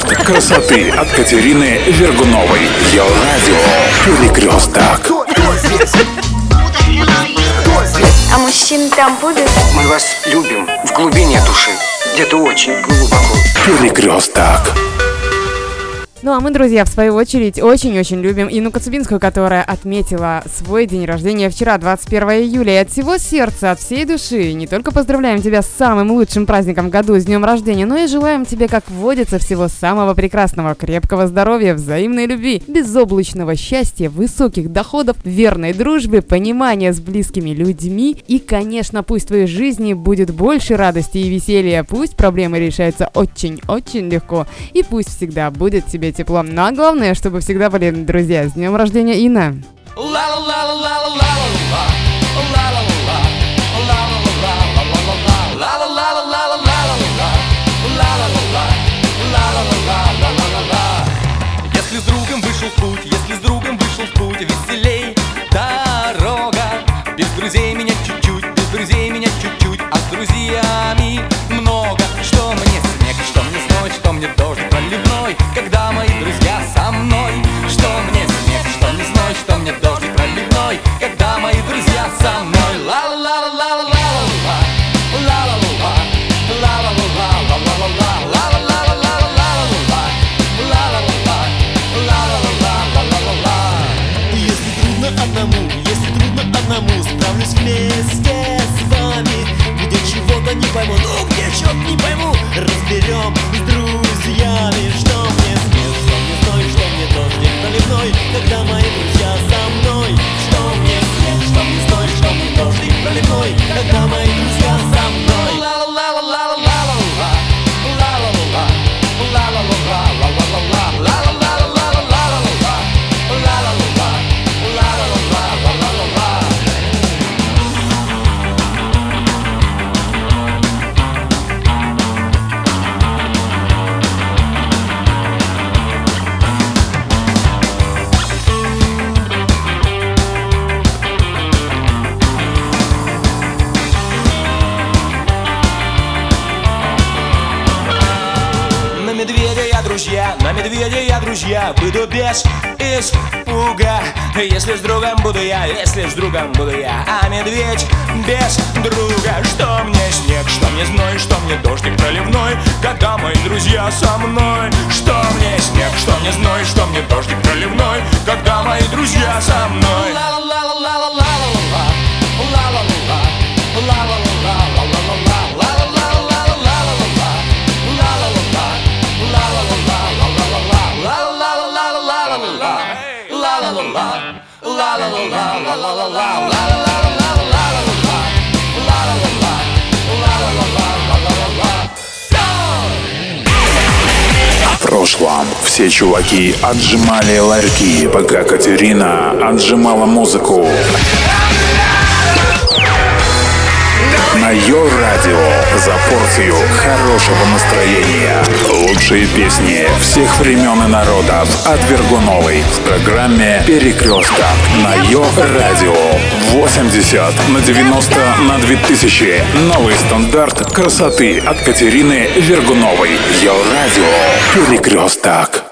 стандарт красоты от Катерины Вергуновой. Ее радио Перекресток. А мужчин там будут? Мы вас любим в глубине души, где-то очень глубоко. Перекресток. Ну а мы, друзья, в свою очередь, очень-очень любим Инну Коцубинскую, которая отметила свой день рождения вчера, 21 июля. И от всего сердца, от всей души не только поздравляем тебя с самым лучшим праздником году, с днем рождения, но и желаем тебе, как водится, всего самого прекрасного, крепкого здоровья, взаимной любви, безоблачного счастья, высоких доходов, верной дружбы, понимания с близкими людьми. И, конечно, пусть в твоей жизни будет больше радости и веселья, пусть проблемы решаются очень-очень легко, и пусть всегда будет тебе тепло. Ну а главное, чтобы всегда были друзья. С днем рождения, Инна! Если с другом вышел путь, если с другом вышел путь, веселей дорога. Без друзей меня чуть-чуть, без друзей меня чуть-чуть, а с друзьями Справлюсь вместе с вами. Где чего-то не пойму, ну где черт не пойму. Разберем с друзьями медведя я друзья, на медведя я друзья Выйду без испуга. Если с другом буду я, если с другом буду я А медведь без друга. Что мне снег, что мне зной, что мне дождик проливной Когда мои друзья со мной. Что мне снег, что мне зной, что мне дождик проливной Когда мои друзья со мной прошлом все чуваки отжимали ларьки, пока Катерина отжимала музыку. На ее радио за порцию хорошего настроения. Лучшие песни всех времен и народов от Вергуновой в программе «Перекресток» на ее радио 80 на 90 на 2000. Новый стандарт красоты от Катерины Вергуновой. Ее радио «Перекресток».